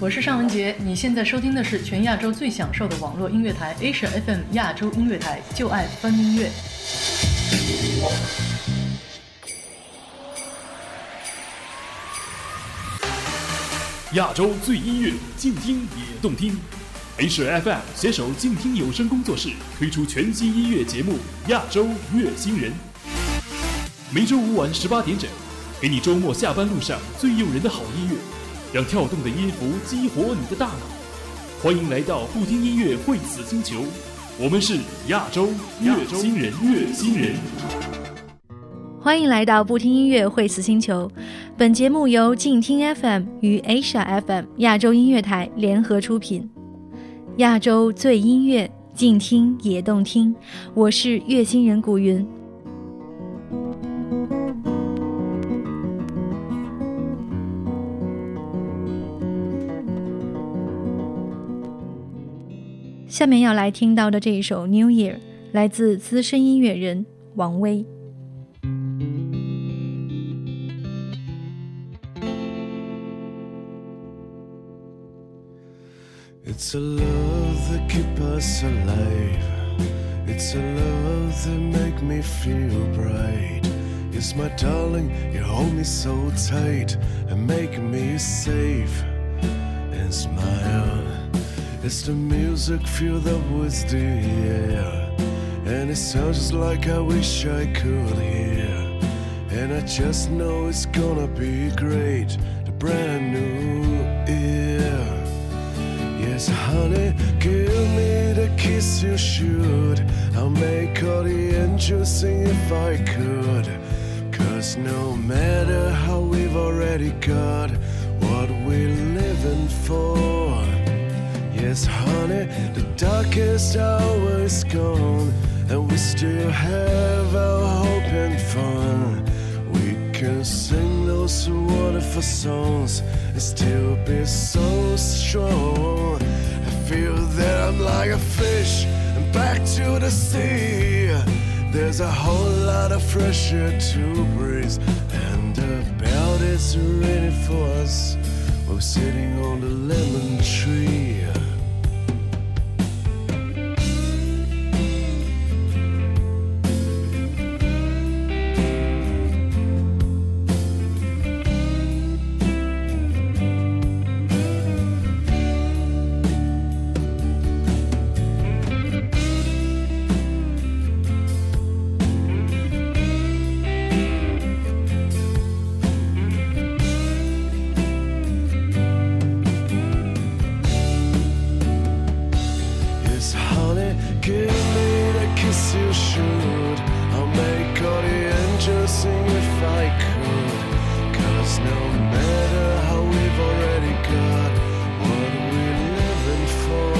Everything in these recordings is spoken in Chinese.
我是尚雯婕，你现在收听的是全亚洲最享受的网络音乐台 Asia FM 亚洲音乐台，就爱翻音乐。亚洲最音乐，静听也动听。Asia FM 携手静听有声工作室推出全新音乐节目《亚洲乐星人》，每周五晚十八点整，给你周末下班路上最诱人的好音乐。让跳动的音符激活你的大脑，欢迎来到不听音乐会死星球，我们是亚洲乐星人，乐星人。欢迎来到不听音乐会死星球，本节目由静听 FM 与 Asia FM 亚洲音乐台联合出品，亚洲最音乐，静听也动听，我是乐星人古云。下面要来听到的这一首《New Year》，来自资深音乐人王威。It's a love that keep us alive. It's a love that make me feel bright. Yes, my darling, you hold me so tight and make me safe and smile. It's the music filled up with the. And it sounds just like I wish I could hear. And I just know it's gonna be great. The brand new year. Yes, honey, give me the kiss you should. I'll make all the angels sing if I could. Cause no matter how we've already got what we're living for. Yes, honey, the darkest hour is gone, and we still have our hope and fun. We can sing those wonderful songs and still be so strong. I feel that I'm like a fish and back to the sea. There's a whole lot of fresh air to breathe, and the bell is ready for us. We're sitting on the lemon tree. Give me the kiss you should. I'll make all the angels sing if I could. Cause no matter how we've already got what we're living for.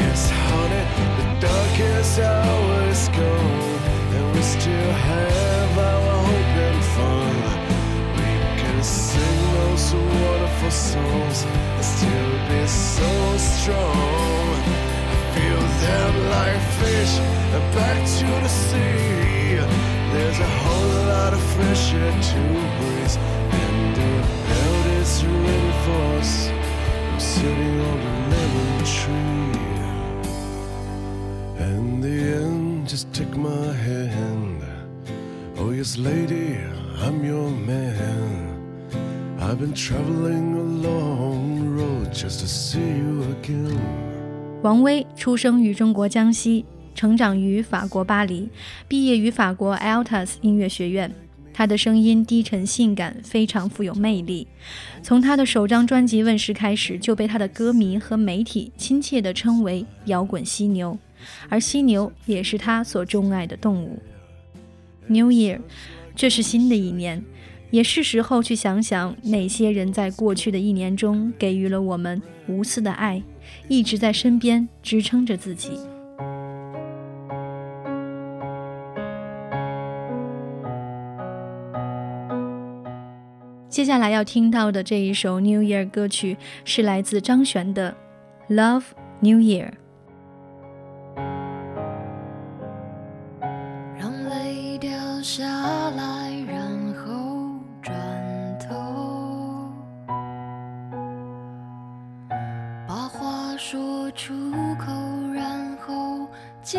Yes, honey, the darkest hour is gone. And we still have our hope and fun. We can sing those wonderful songs and still be so strong. Feel like fish uh, back to the sea. There's a whole lot of fresh air to breathe, and the belt is us. I'm sitting on the lemon tree. And the end, just take my hand. Oh, yes, lady, I'm your man. I've been traveling a long road just to see you again. 王威出生于中国江西，成长于法国巴黎，毕业于法国 Altus 音乐学院。他的声音低沉性感，非常富有魅力。从他的首张专辑问世开始，就被他的歌迷和媒体亲切地称为“摇滚犀牛”，而犀牛也是他所钟爱的动物。New Year，这是新的一年，也是时候去想想哪些人在过去的一年中给予了我们无私的爱，一直在身边支撑着自己。接下来要听到的这一首 New Year 歌曲是来自张悬的《Love New Year》。让。泪掉下说出口，然后尽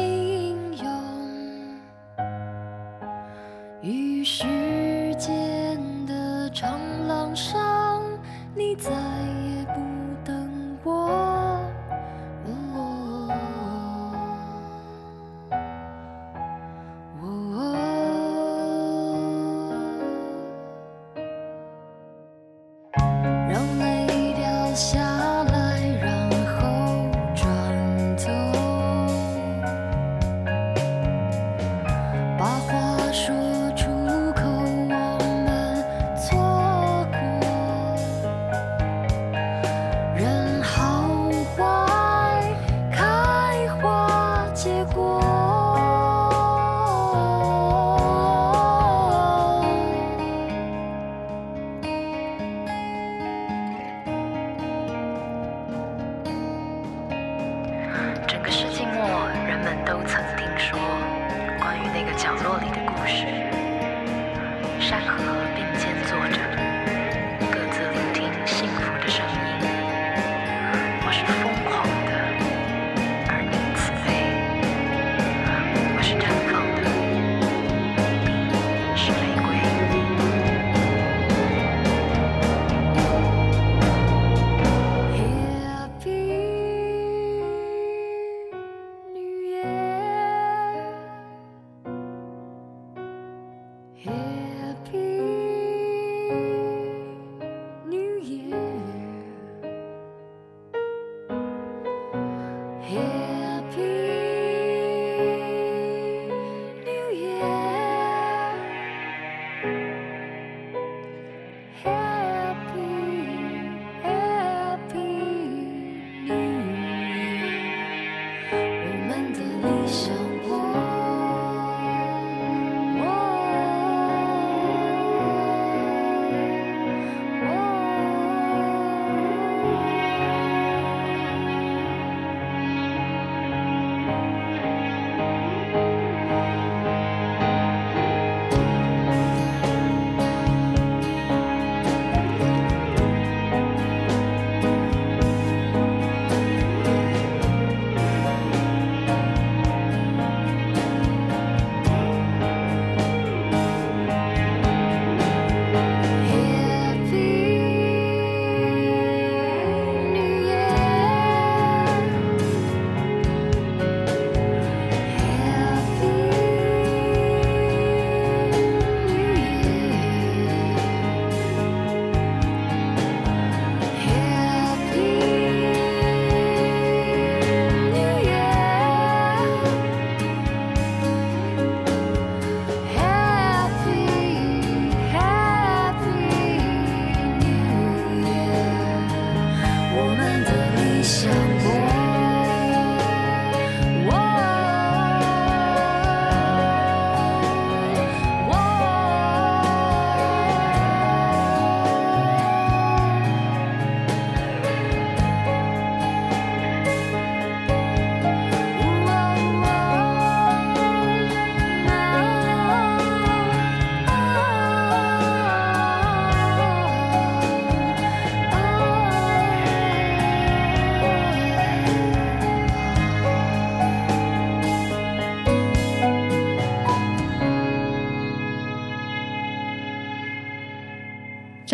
角落里的故事。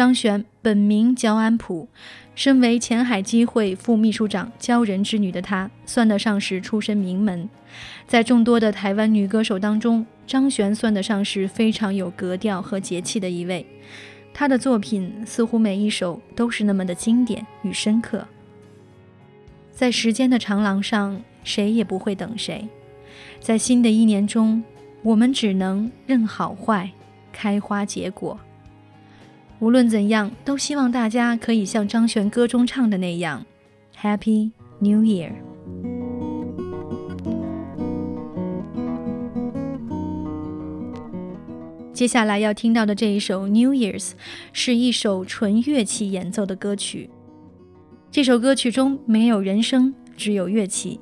张悬本名焦安普，身为前海基会副秘书长焦人之女的她，算得上是出身名门。在众多的台湾女歌手当中，张悬算得上是非常有格调和节气的一位。她的作品似乎每一首都是那么的经典与深刻。在时间的长廊上，谁也不会等谁。在新的一年中，我们只能任好坏开花结果。无论怎样，都希望大家可以像张悬歌中唱的那样，Happy New Year。接下来要听到的这一首《New Year's》是一首纯乐器演奏的歌曲。这首歌曲中没有人声，只有乐器。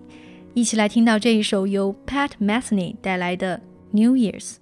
一起来听到这一首由 Pat Metheny 带来的《New Year's》。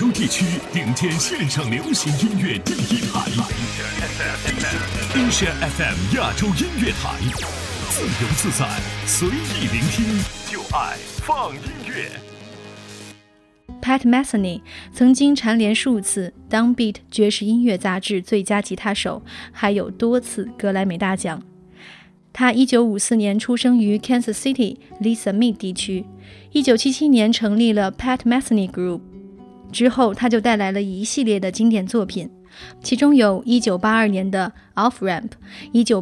亚洲地区顶尖线上流行音乐第一台，Asia FM 亚洲音乐台，自由自在，随意聆听，就爱放音乐。Pat Metheny 曾经蝉联数次《Downbeat》爵士音乐杂志最佳吉他手，还有多次格莱美大奖。他1954年出生于 Kansas City Lisa Mead 地区，1977年成立了 Pat Metheny Group。之后，他就带来了一系列的经典作品，其中有1982年的《Off Ramp》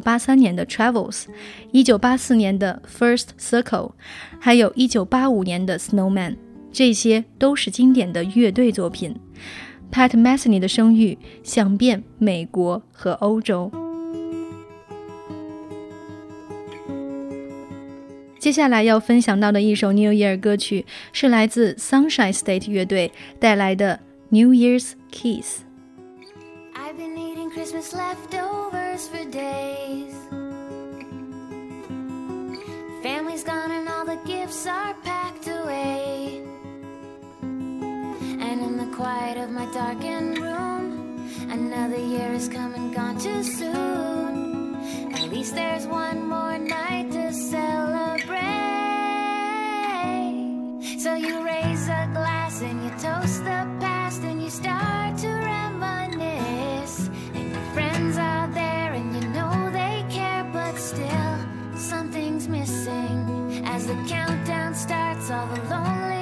，1983年的《Travels》，1984年的《First Circle》，还有1985年的《Snowman》。这些都是经典的乐队作品。Pat Metheny 的声誉响遍美国和欧洲。接下来要分享到的一首 New Year 歌曲是来自 Sunshine State 乐队带来的《New Year's Kiss》。 I've been eating Christmas leftovers for days. Family's gone and all the gifts are packed away. And in the quiet of my darkened room, another year has come and gone too soon. At least there's one more night All the lonely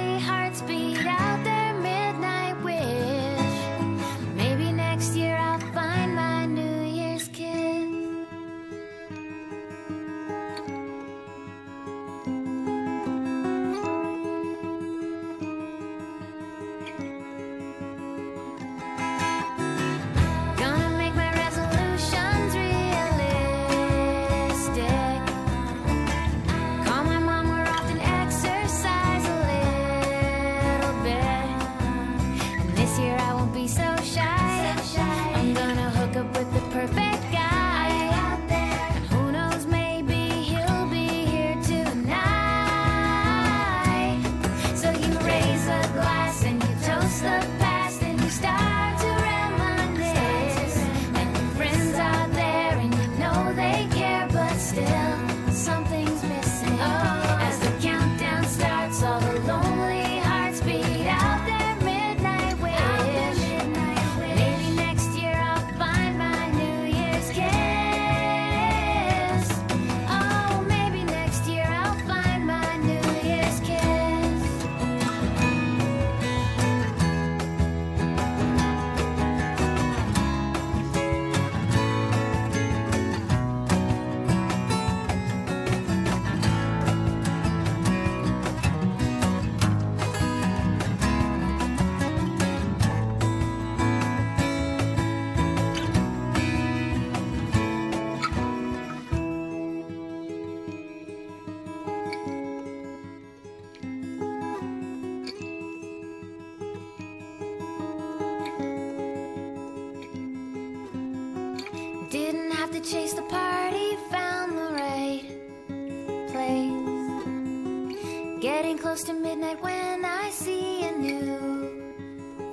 to when I see a new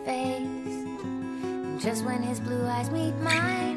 face. Just when his blue eyes meet mine,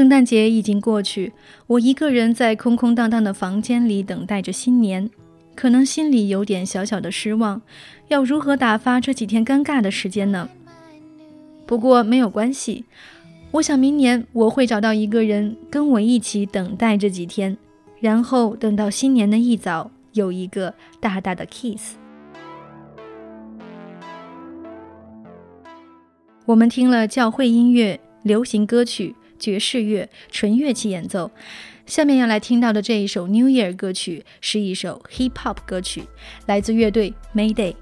圣诞节已经过去我一个人在空空荡荡的房间里等待着新年。可能心里有点小小的失望要如何打发这几天尴尬的时间呢？不过没有关系我想明年我会找到一个人跟我一起等待这几天然后等到新年的一早有一个大大的 kiss 我们听了教会音乐流行歌曲爵士乐、纯乐器演奏。下面要来听到的这一首 New Year 歌曲是一首 Hip Hop 歌曲，来自乐队 Mayday。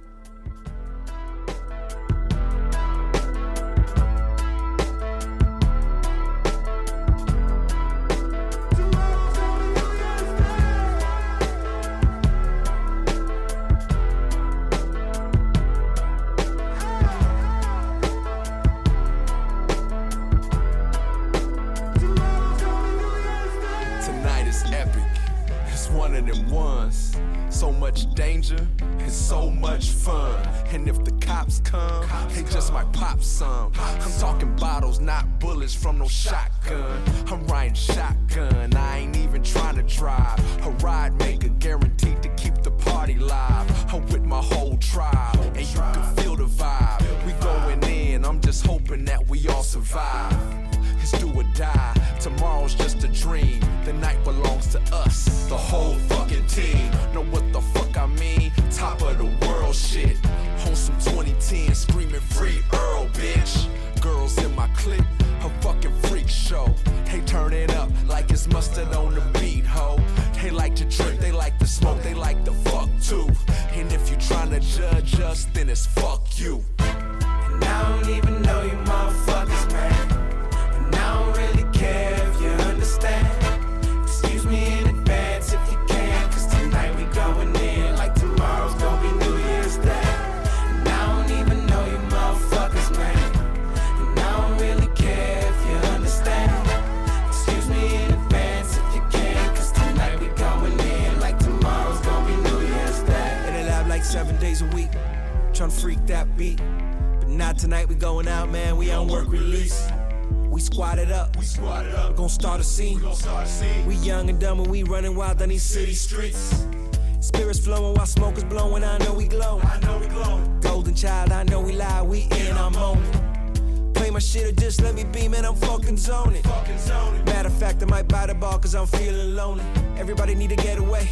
Tomorrow's just a dream. The night belongs to us, the whole fucking team. Know what the fuck I mean? Top of the world shit. On some 2010, screaming free Earl, bitch. Girls in my clique, a fucking freak show. They turn it up like it's mustard on the beat, ho. They like to drink, they like to smoke, they like to fuck too. And if you tryna judge us, then it's fuck you. And I don't even know you motherfuckers, tryna freak that beat. But not tonight, we going out, man. We on work release. We squatted up, We squatted up, gon' start a scene. gon' start a scene. We young and dumb and we running wild down these city streets. Spirits flowing while smoke is blowing. I know we glowing. I know we glowing. Golden child, I know we lie. We in our moment. Play my shit or just let me be, man. I'm fucking zoning. Fucking zoning. Matter of fact, I might buy the ball cause I'm feeling lonely. Everybody need to get away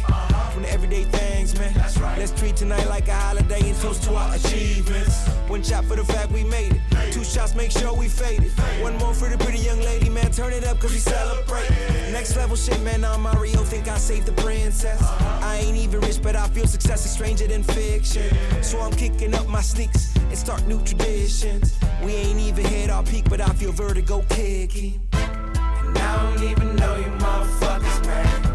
from the everyday things, man. That's right. Let's treat tonight like a holiday and toast to our achievements. One shot for the fact we made it. Two shots, make sure we faded. One more for the pretty young lady, man. Turn it up cause we celebrate. Next level shit, man. I'm Mario, think I saved the princess. I ain't even rich, but I feel success is stranger than fiction. So I'm kicking up my sneaks and start new traditions. We ain't even hit our peak, but I feel vertigo kicking. And I don't even know you motherfuckers, man.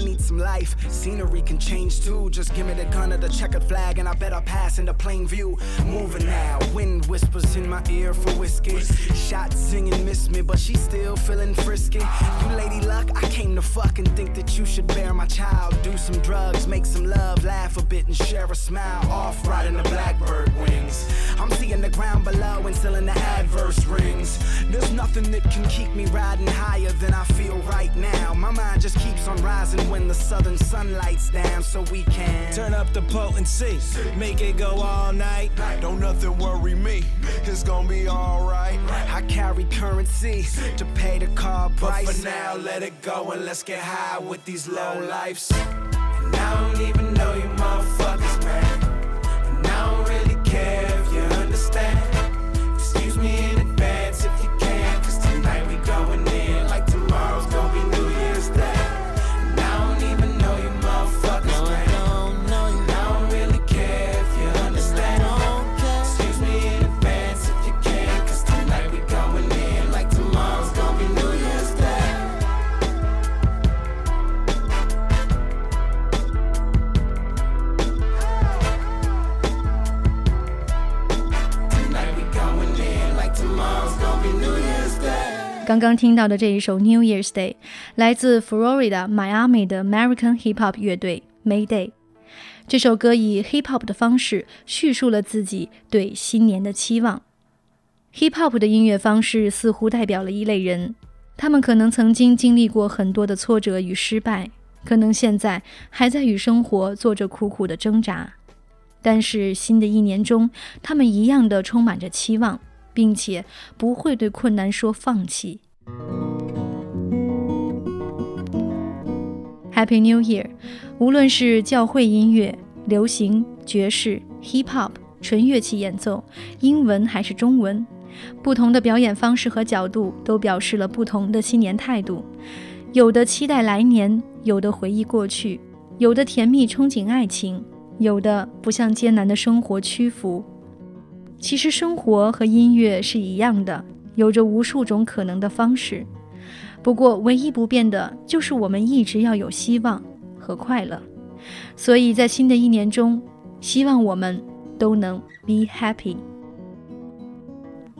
I need some life. Scenery can change too. Just give me the gun or the checkered flag, and I better pass into plain view. Moving now, wind whispers in my ear for whiskey. Shot singing, miss me, but she still feeling frisky. You lady luck, I came to fucking think that you should bear my child. Do some drugs, make some love, laugh a bit, and share a smile. Off riding the blackbird wings. I'm seeing the ground below and still in the adverse rings. There's nothing that can keep me riding higher than I feel right now. My mind just keeps on rising when the southern sun lights down, so we can turn up the potency, make it go all night. Don't nothing worry me, it's gonna be alright. I carry currency to pay the car price. But for now, let it go and let's get high with these low lifes. And I don't even know you 刚刚听到的这一首《New Year's Day》来自 Florida Miami 的 American Hip Hop 乐队 Mayday。这首歌以 hip hop 的方式叙述了自己对新年的期望。Hip Hop 的音乐方式似乎代表了一类人，他们可能曾经经历过很多的挫折与失败，可能现在还在与生活做着苦苦的挣扎，但是新的一年中，他们一样的充满着期望，并且不会对困难说放弃。Happy New Year！无论是教会音乐、流行、爵士、Hip Hop、纯乐器演奏、英文还是中文，不同的表演方式和角度都表示了不同的新年态度。有的期待来年，有的回忆过去，有的甜蜜憧憬爱情，有的不向艰难的生活屈服。其实生活和音乐是一样的，有着无数种可能的方式。不过，唯一不变的就是我们一直要有希望和快乐。所以在新的一年中，希望我们都能 be happy。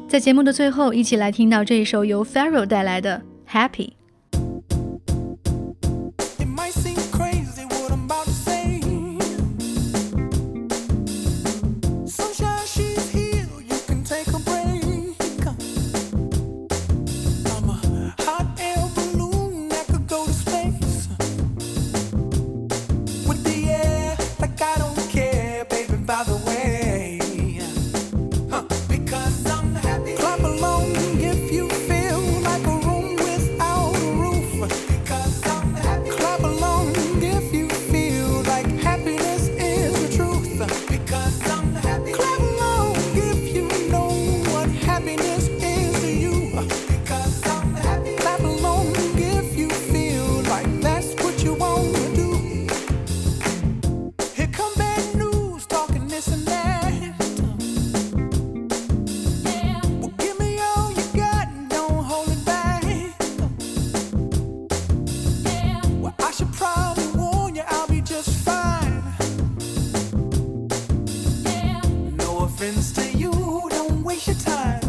在节目的最后，一起来听到这一首由 Pharaoh 带来的《Happy》。Offense to you, don't waste your time.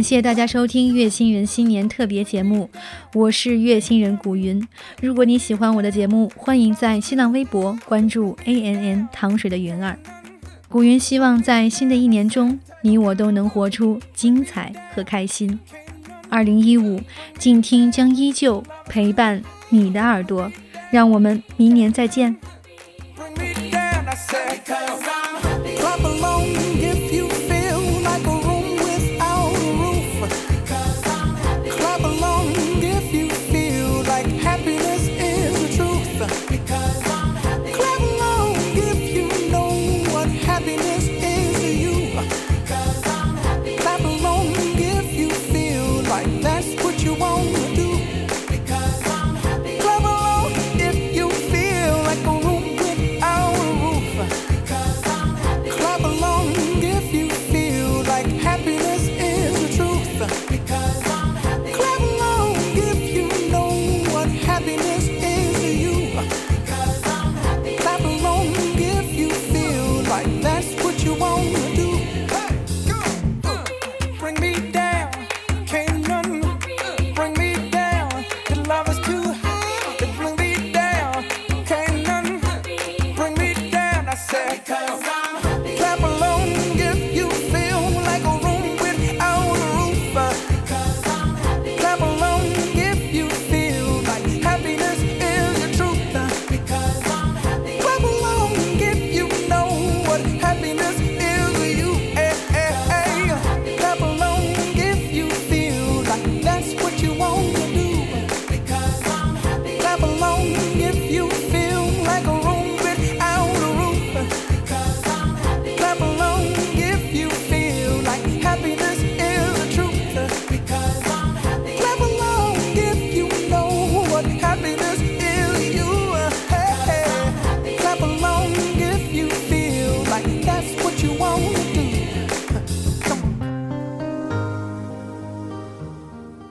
感谢大家收听月星人新年特别节目，我是月星人古云。如果你喜欢我的节目，欢迎在新浪微博关注 A N N 糖水的云儿。古云希望在新的一年中，你我都能活出精彩和开心。二零一五，静听将依旧陪伴你的耳朵，让我们明年再见。